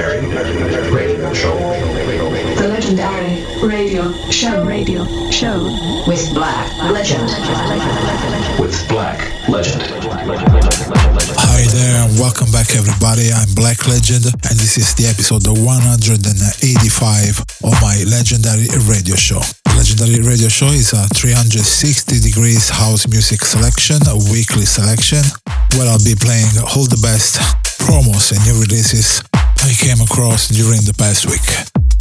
legendary radio show. the legendary radio show radio show with Black Legend. With Black Legend. Hi there and welcome back everybody. I'm Black Legend and this is the episode 185 of my legendary radio show. Legendary Radio Show is a 360 degrees house music selection, a weekly selection, where I'll be playing all the best promos and new releases I came across during the past week.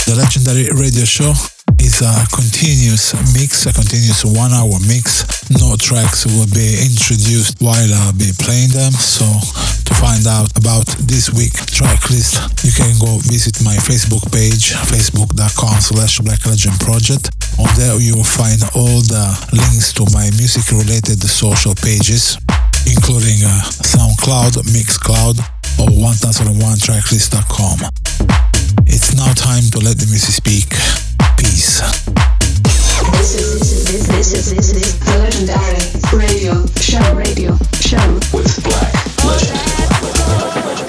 The Legendary Radio Show is a continuous mix, a continuous one hour mix. No tracks will be introduced while I'll be playing them. So to find out about this week's track list, you can go visit my Facebook page, facebook.com slash Black Legend Project. On there you will find all the links to my music related social pages, including uh, SoundCloud, Mixcloud, or 1001tracklist.com. It's now time to let the music speak. Peace. This is this is this is this is the legendary radio show radio show With Black Legend. Oh,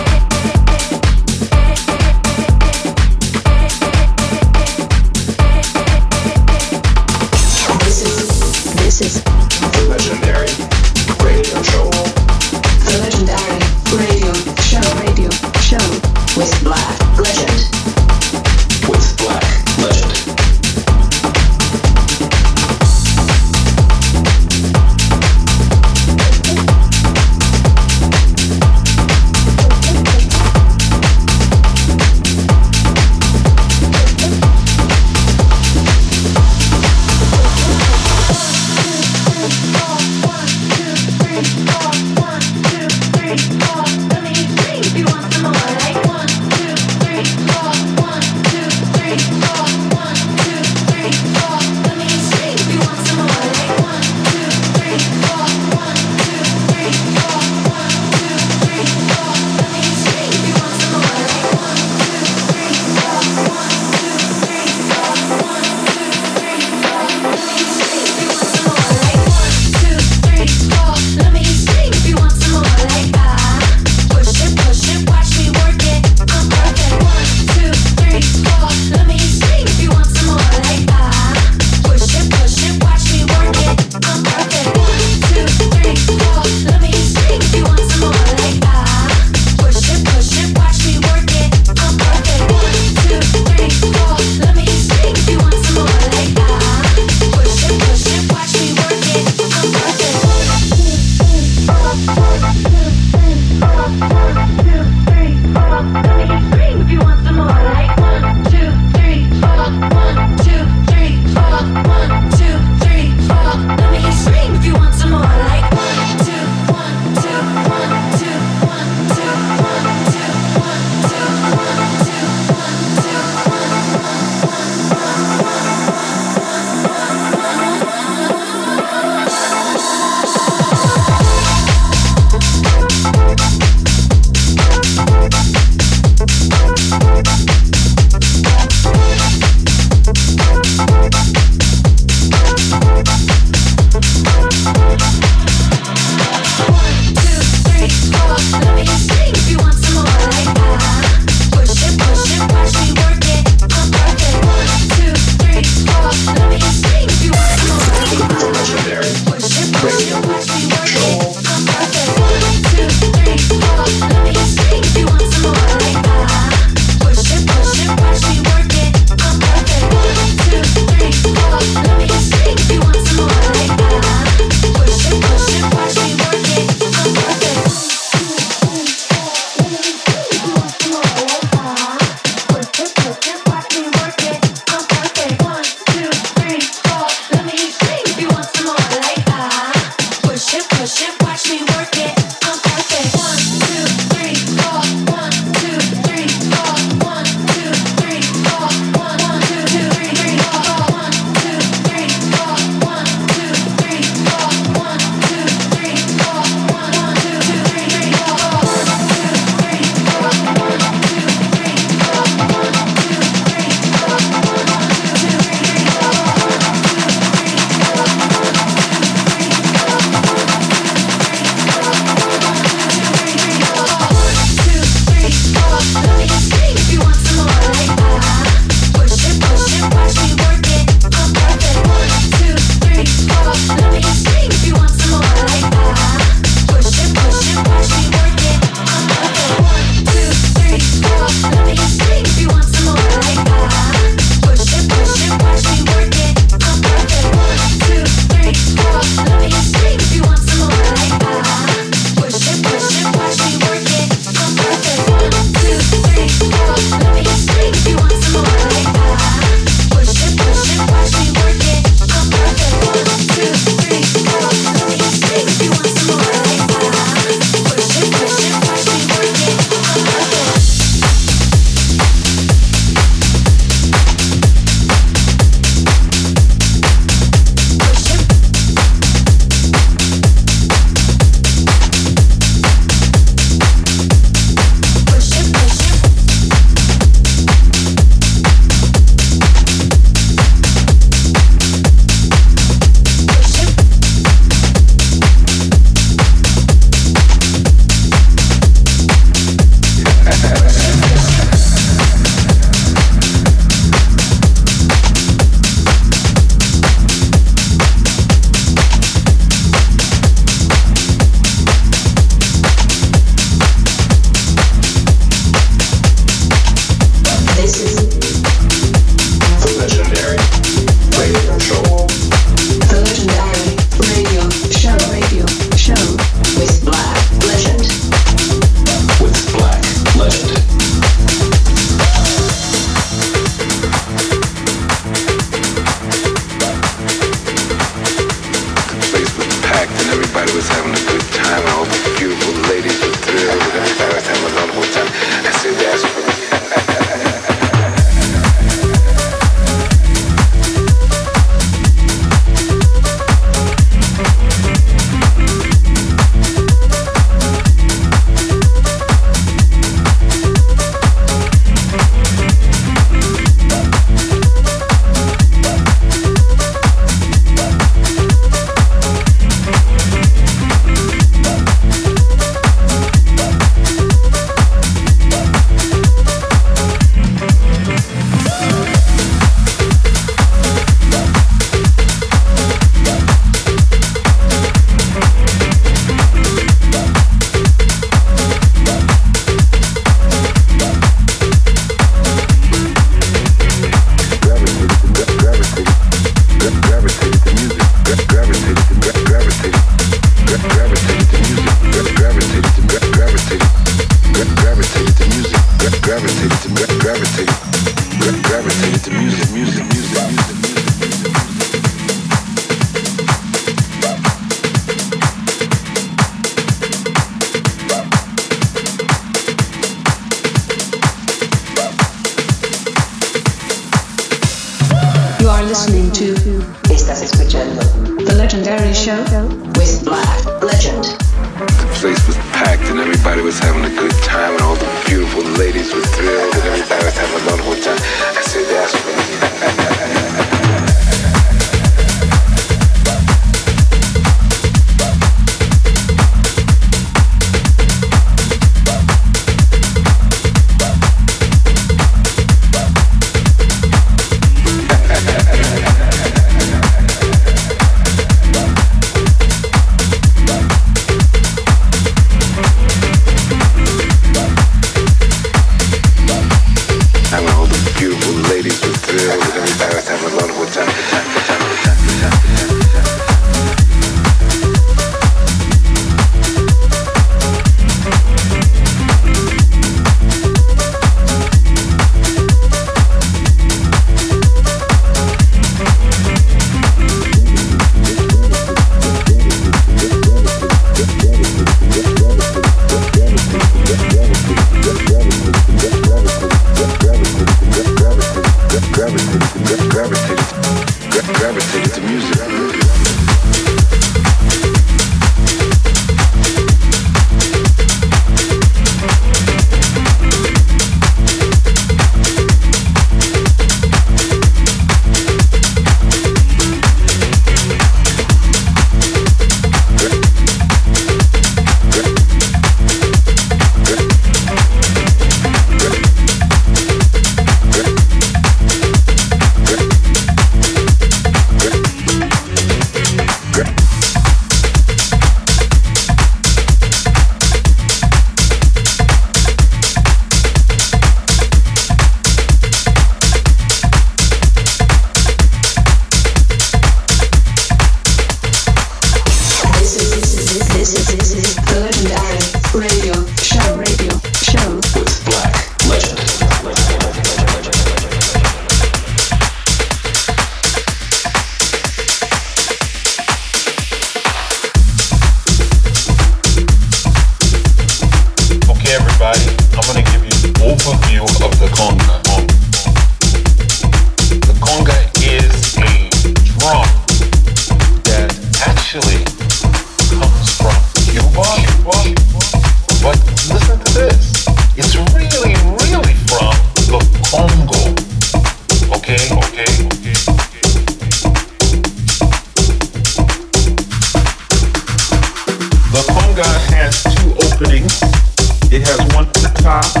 It has one top.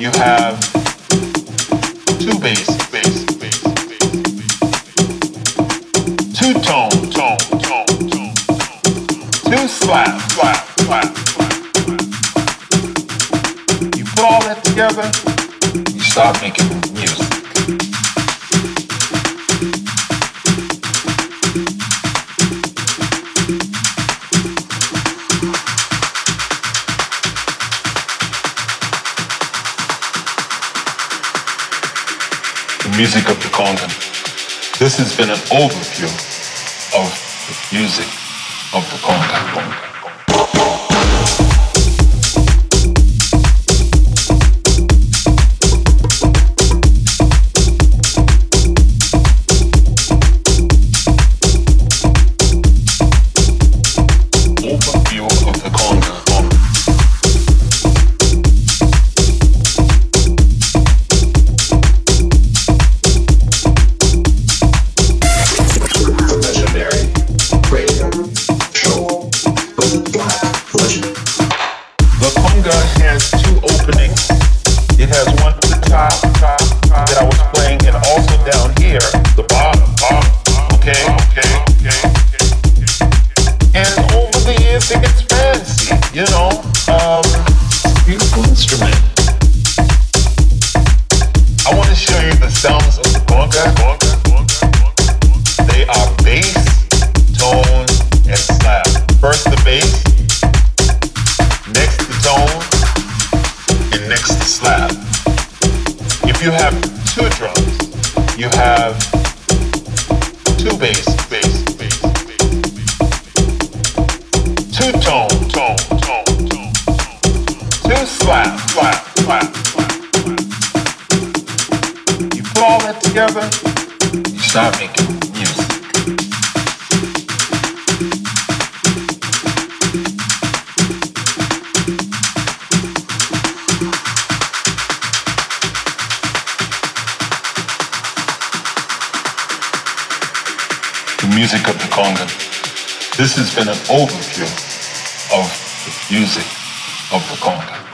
you have music of the Congo. This has been an overview of the music of the Congo. The conga has two openings. It has one at the top been an overview of the music of the Congo.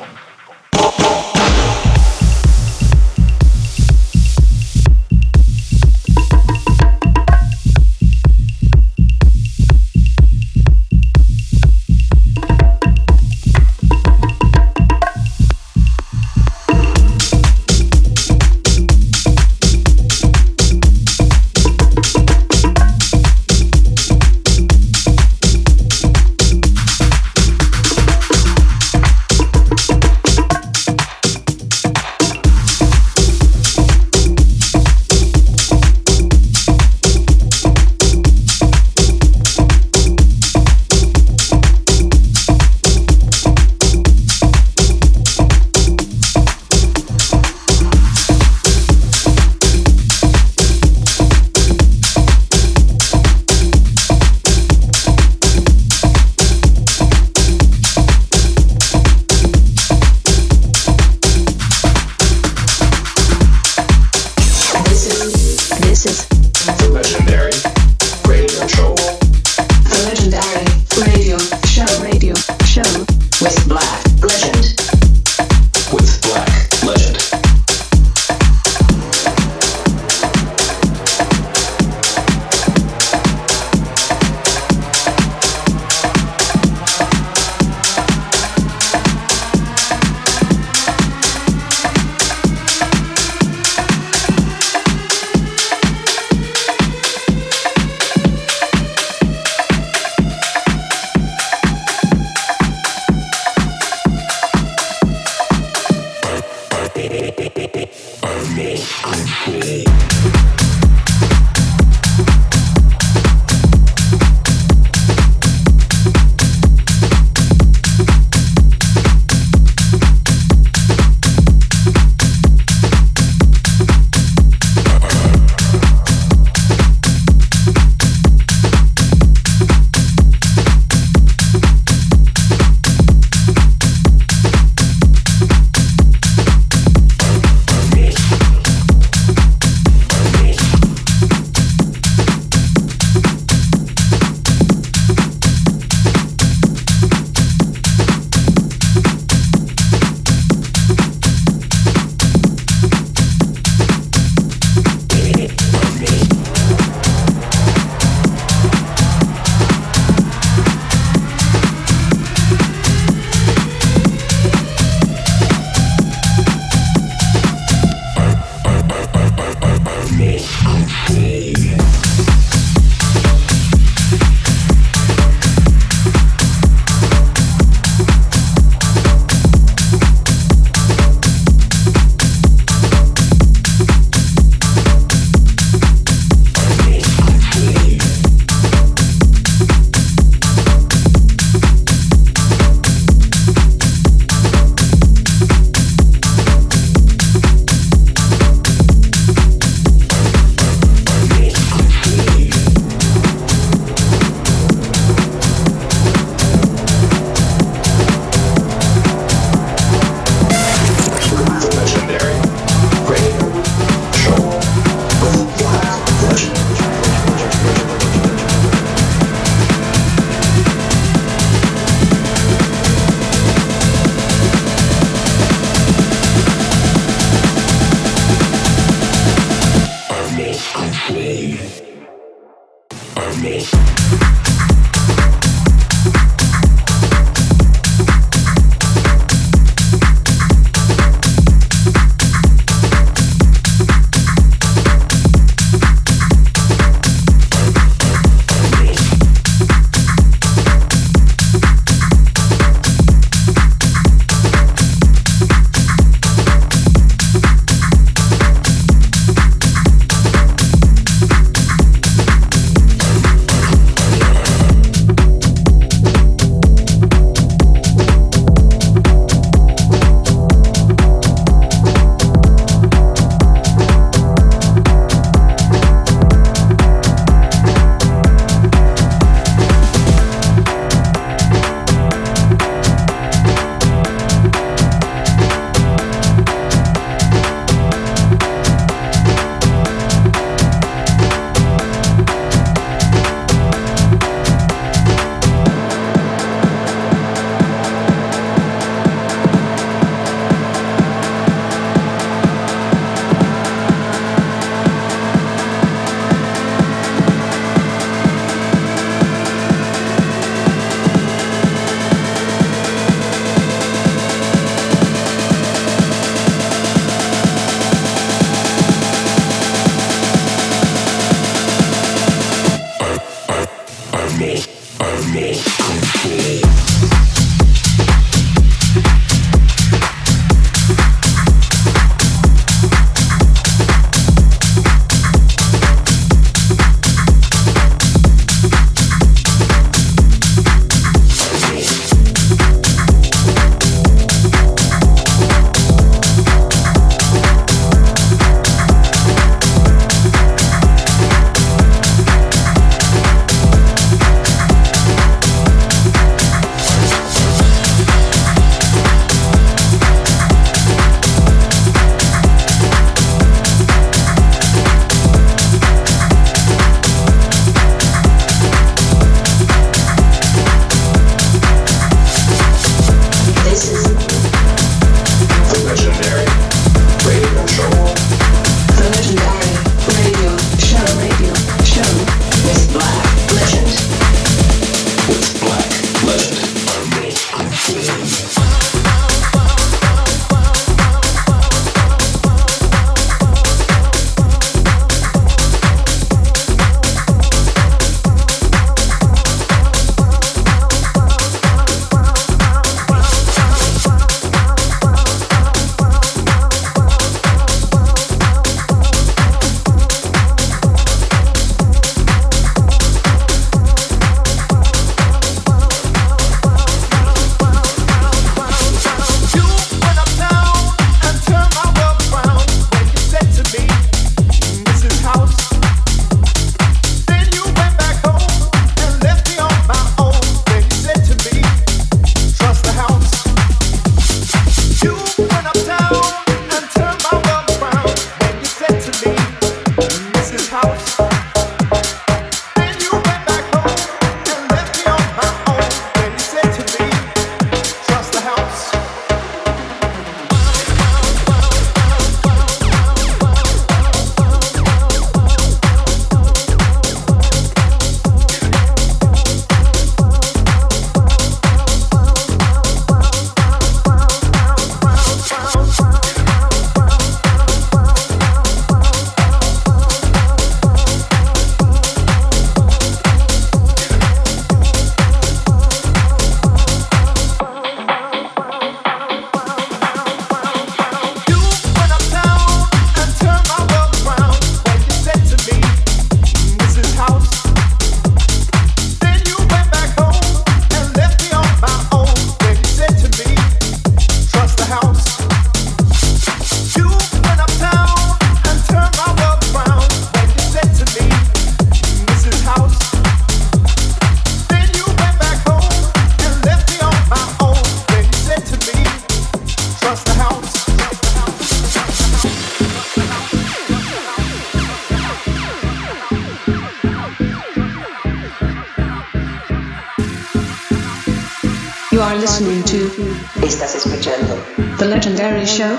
Estás escuchando The Legendary Show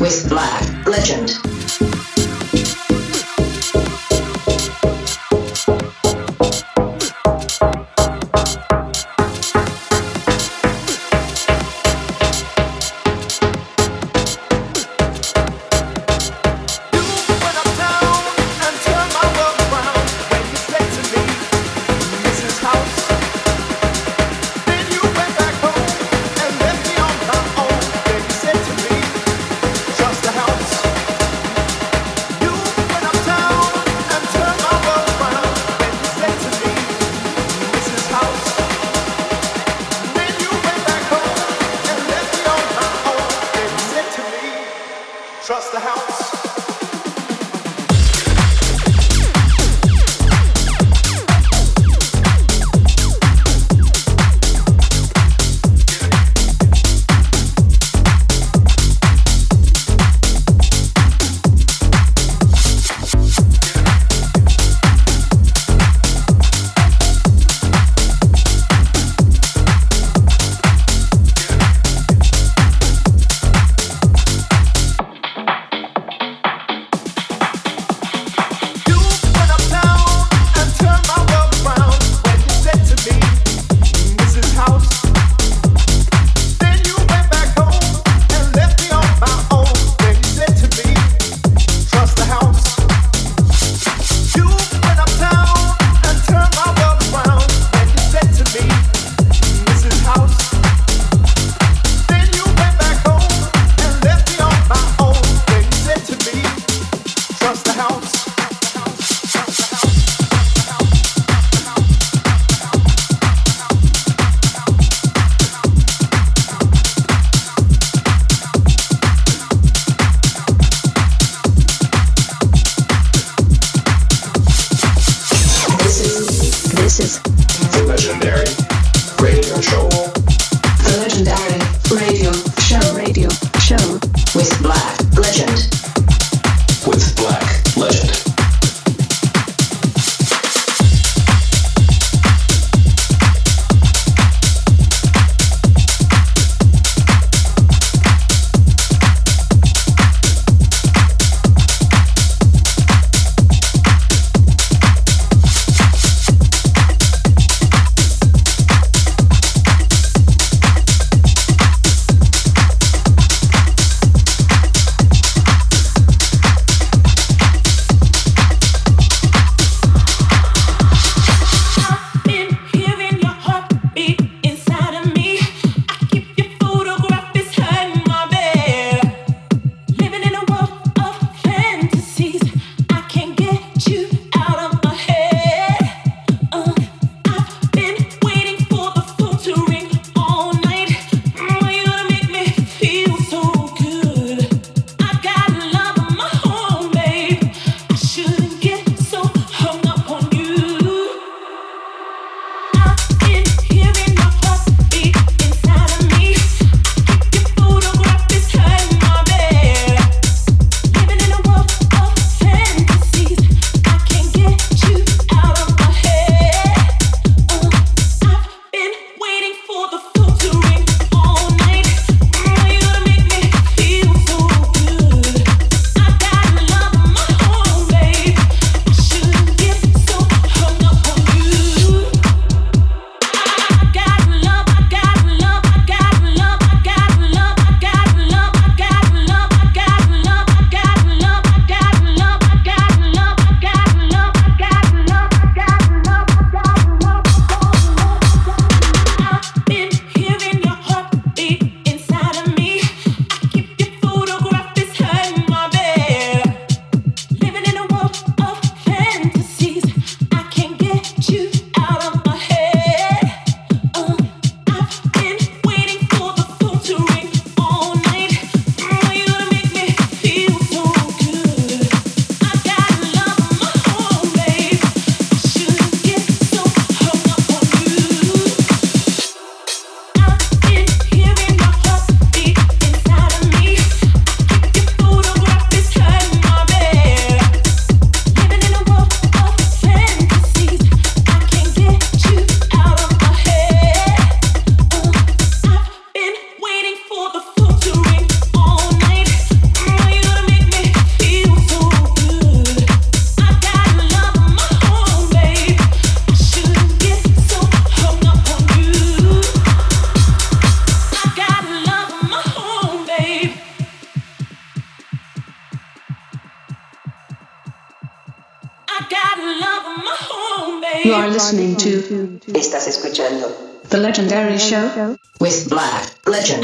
with Black Legend. The Legendary Show with Black Legend.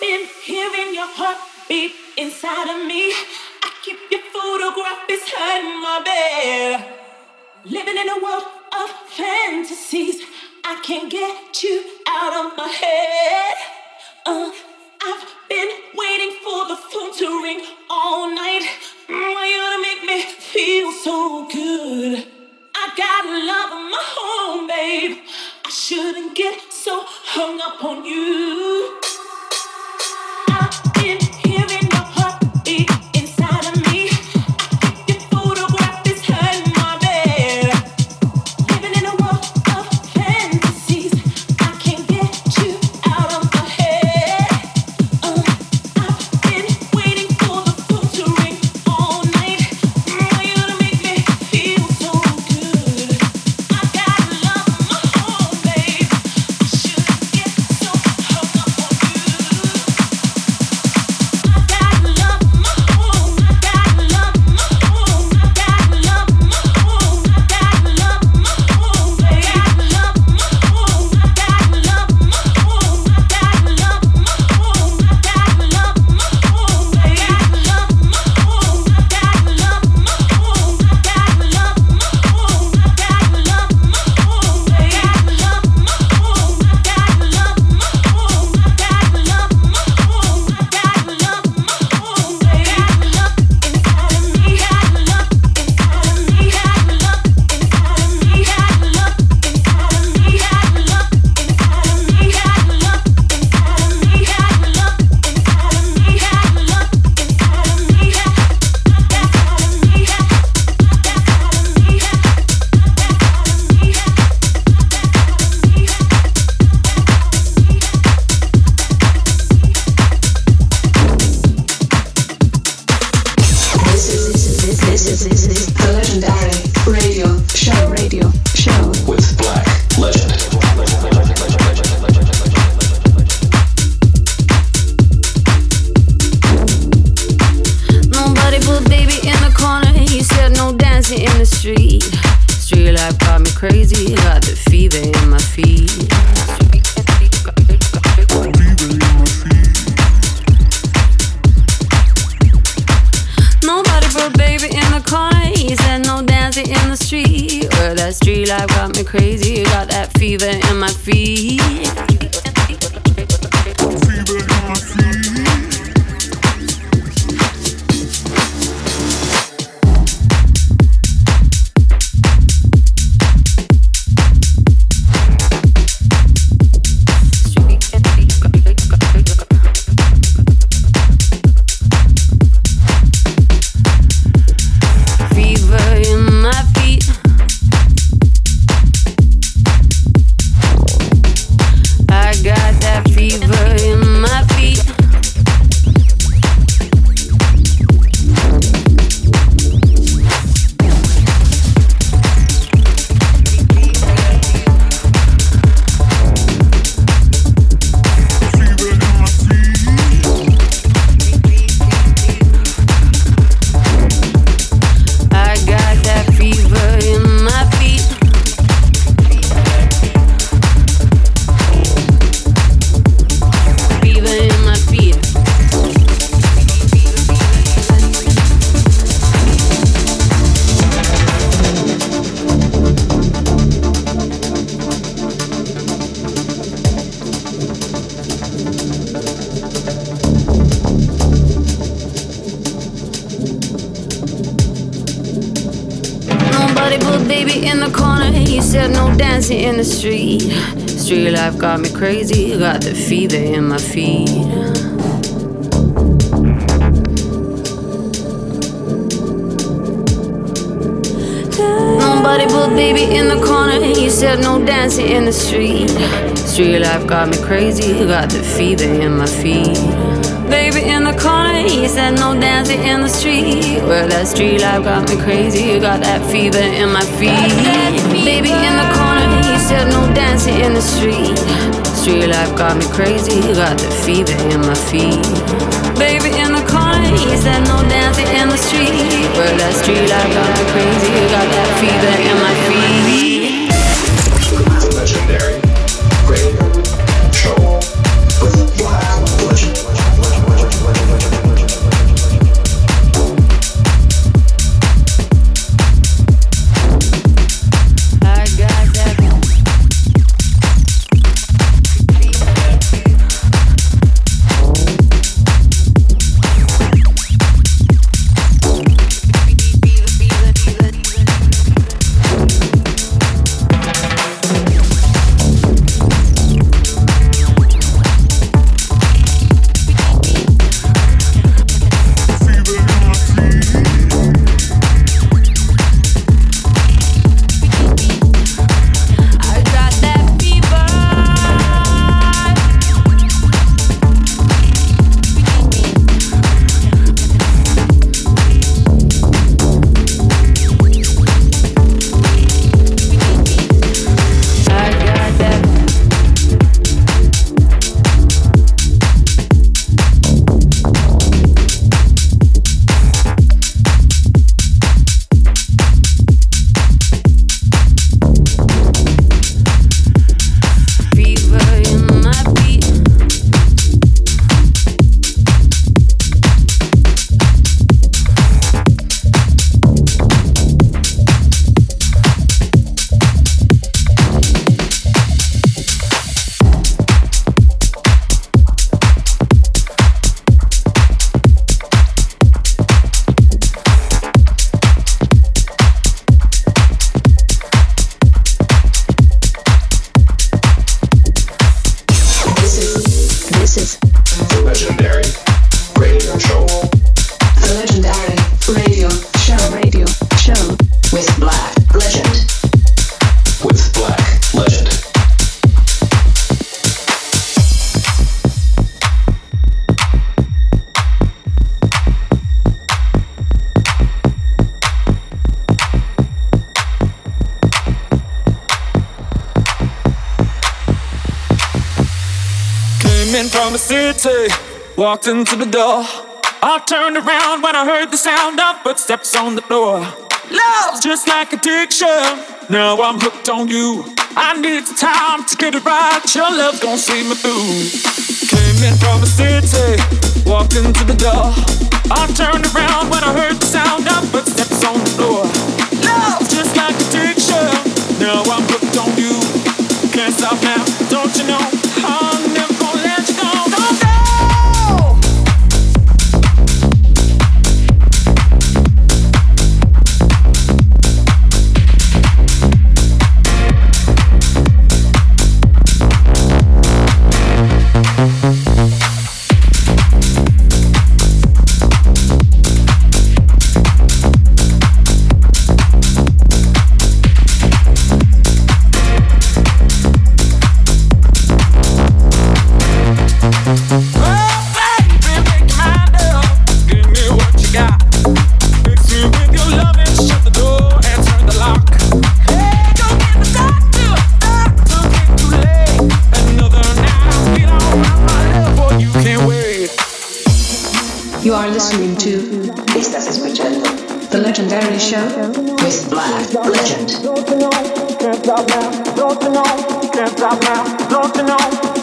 Been hearing your heartbeat inside of me. I keep your photograph beside my bed. Living in a world of fantasies. I can't get you out of my head. Uh, I've been waiting for the phone to ring all night. Why you gonna make me feel so good? I got love of my own, babe. I shouldn't get so hung up on you. Crazy. Got the fever in my feet. Nobody put baby in the corner. He said no dancing in the street. Street life got me crazy. You got the fever in my feet. Baby in the corner, he said no dancing in the street. Well, that street life got me crazy. You got that fever in my feet. Baby in the corner, he said no dancing in the street. Street life got me crazy. Got the fever in my feet. Baby in the corner, he said no dancing in the street. Well, that street life got me crazy. Legendary. Radio show. The legendary radio city, walked into the door. I turned around when I heard the sound of footsteps on the floor. Love's just like addiction. Now I'm hooked on you. I need the time to get it right. Your love's gonna see me through. Came in from the city, walked into the door. I turned around when I heard the sound of footsteps on the floor. Love's just like addiction. Now I'm hooked on you. Can't stop now, don't you know? Legend. Don't you know? Can't stop now don't you know can't stop now don't you know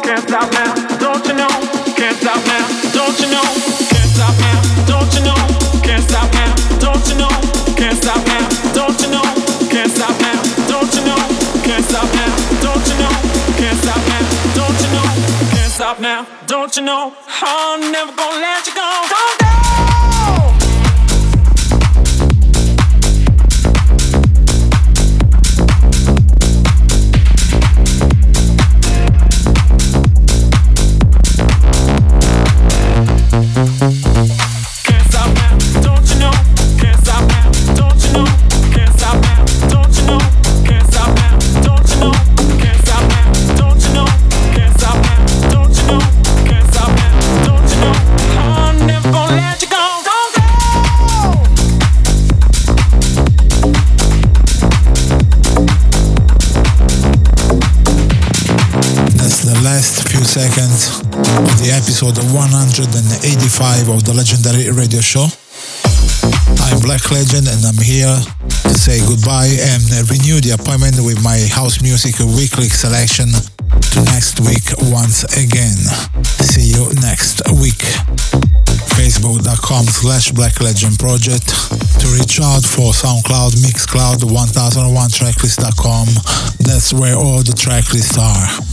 can't stop now don't you know can't stop now don't you know can't stop now don't you know can't stop now don't you know can't stop now don't you know can't stop now don't you know can't stop now don't you know can't stop now don't you know can't stop now don't you know can't stop now don't you know I'm never gonna let you go. Don't episode 185 of the legendary radio show. I'm Black Legend and I'm here to say goodbye and renew the appointment with my house music weekly selection to next week once again. See you next week. Facebook.com slash Black Legend Project. To reach out for SoundCloud, Mixcloud, 1001tracklist.com. That's where all the tracklists are.